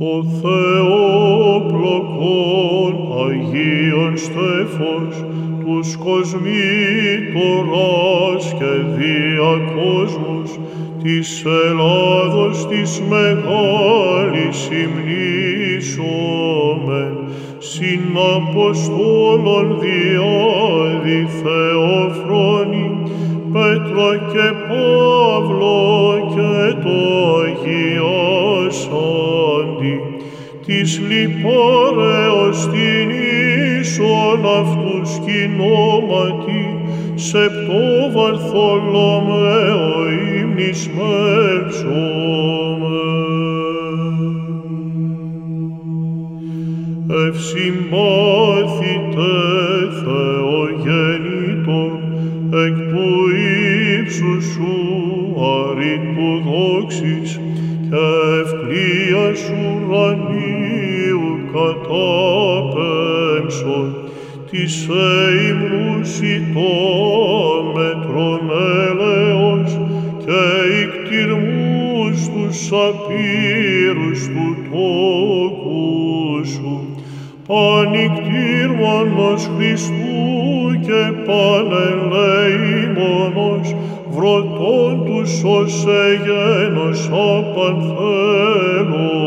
το Θεό πλοκών Αγίων στέφος, τους κοσμήτορας και διακόσμους, της Ελλάδος της μεγάλης υμνήσομεν, συν Αποστόλων διάδη Θεοφρόνη, Πέτρο και Παύλο και το Αγιάσαντι, της λιπάρεως την ίσον αυτούς κοινόματι, σεπτό Βαρθολομαίο ύμνης μέλσομεν. Ευσυμπάθητε Θεογέννητο, εκ του ύψους σου αρήτου δόξης και ευκρίας ουρανίου κατάπεμψον, της ύμνους μέτρων έλεος και ικτυρμούς τους απείρους του τόκου σου, πανικτήρμονος Χριστού και πανελεήμονος, βρωτών τους ως εγένος απανθέλοντος.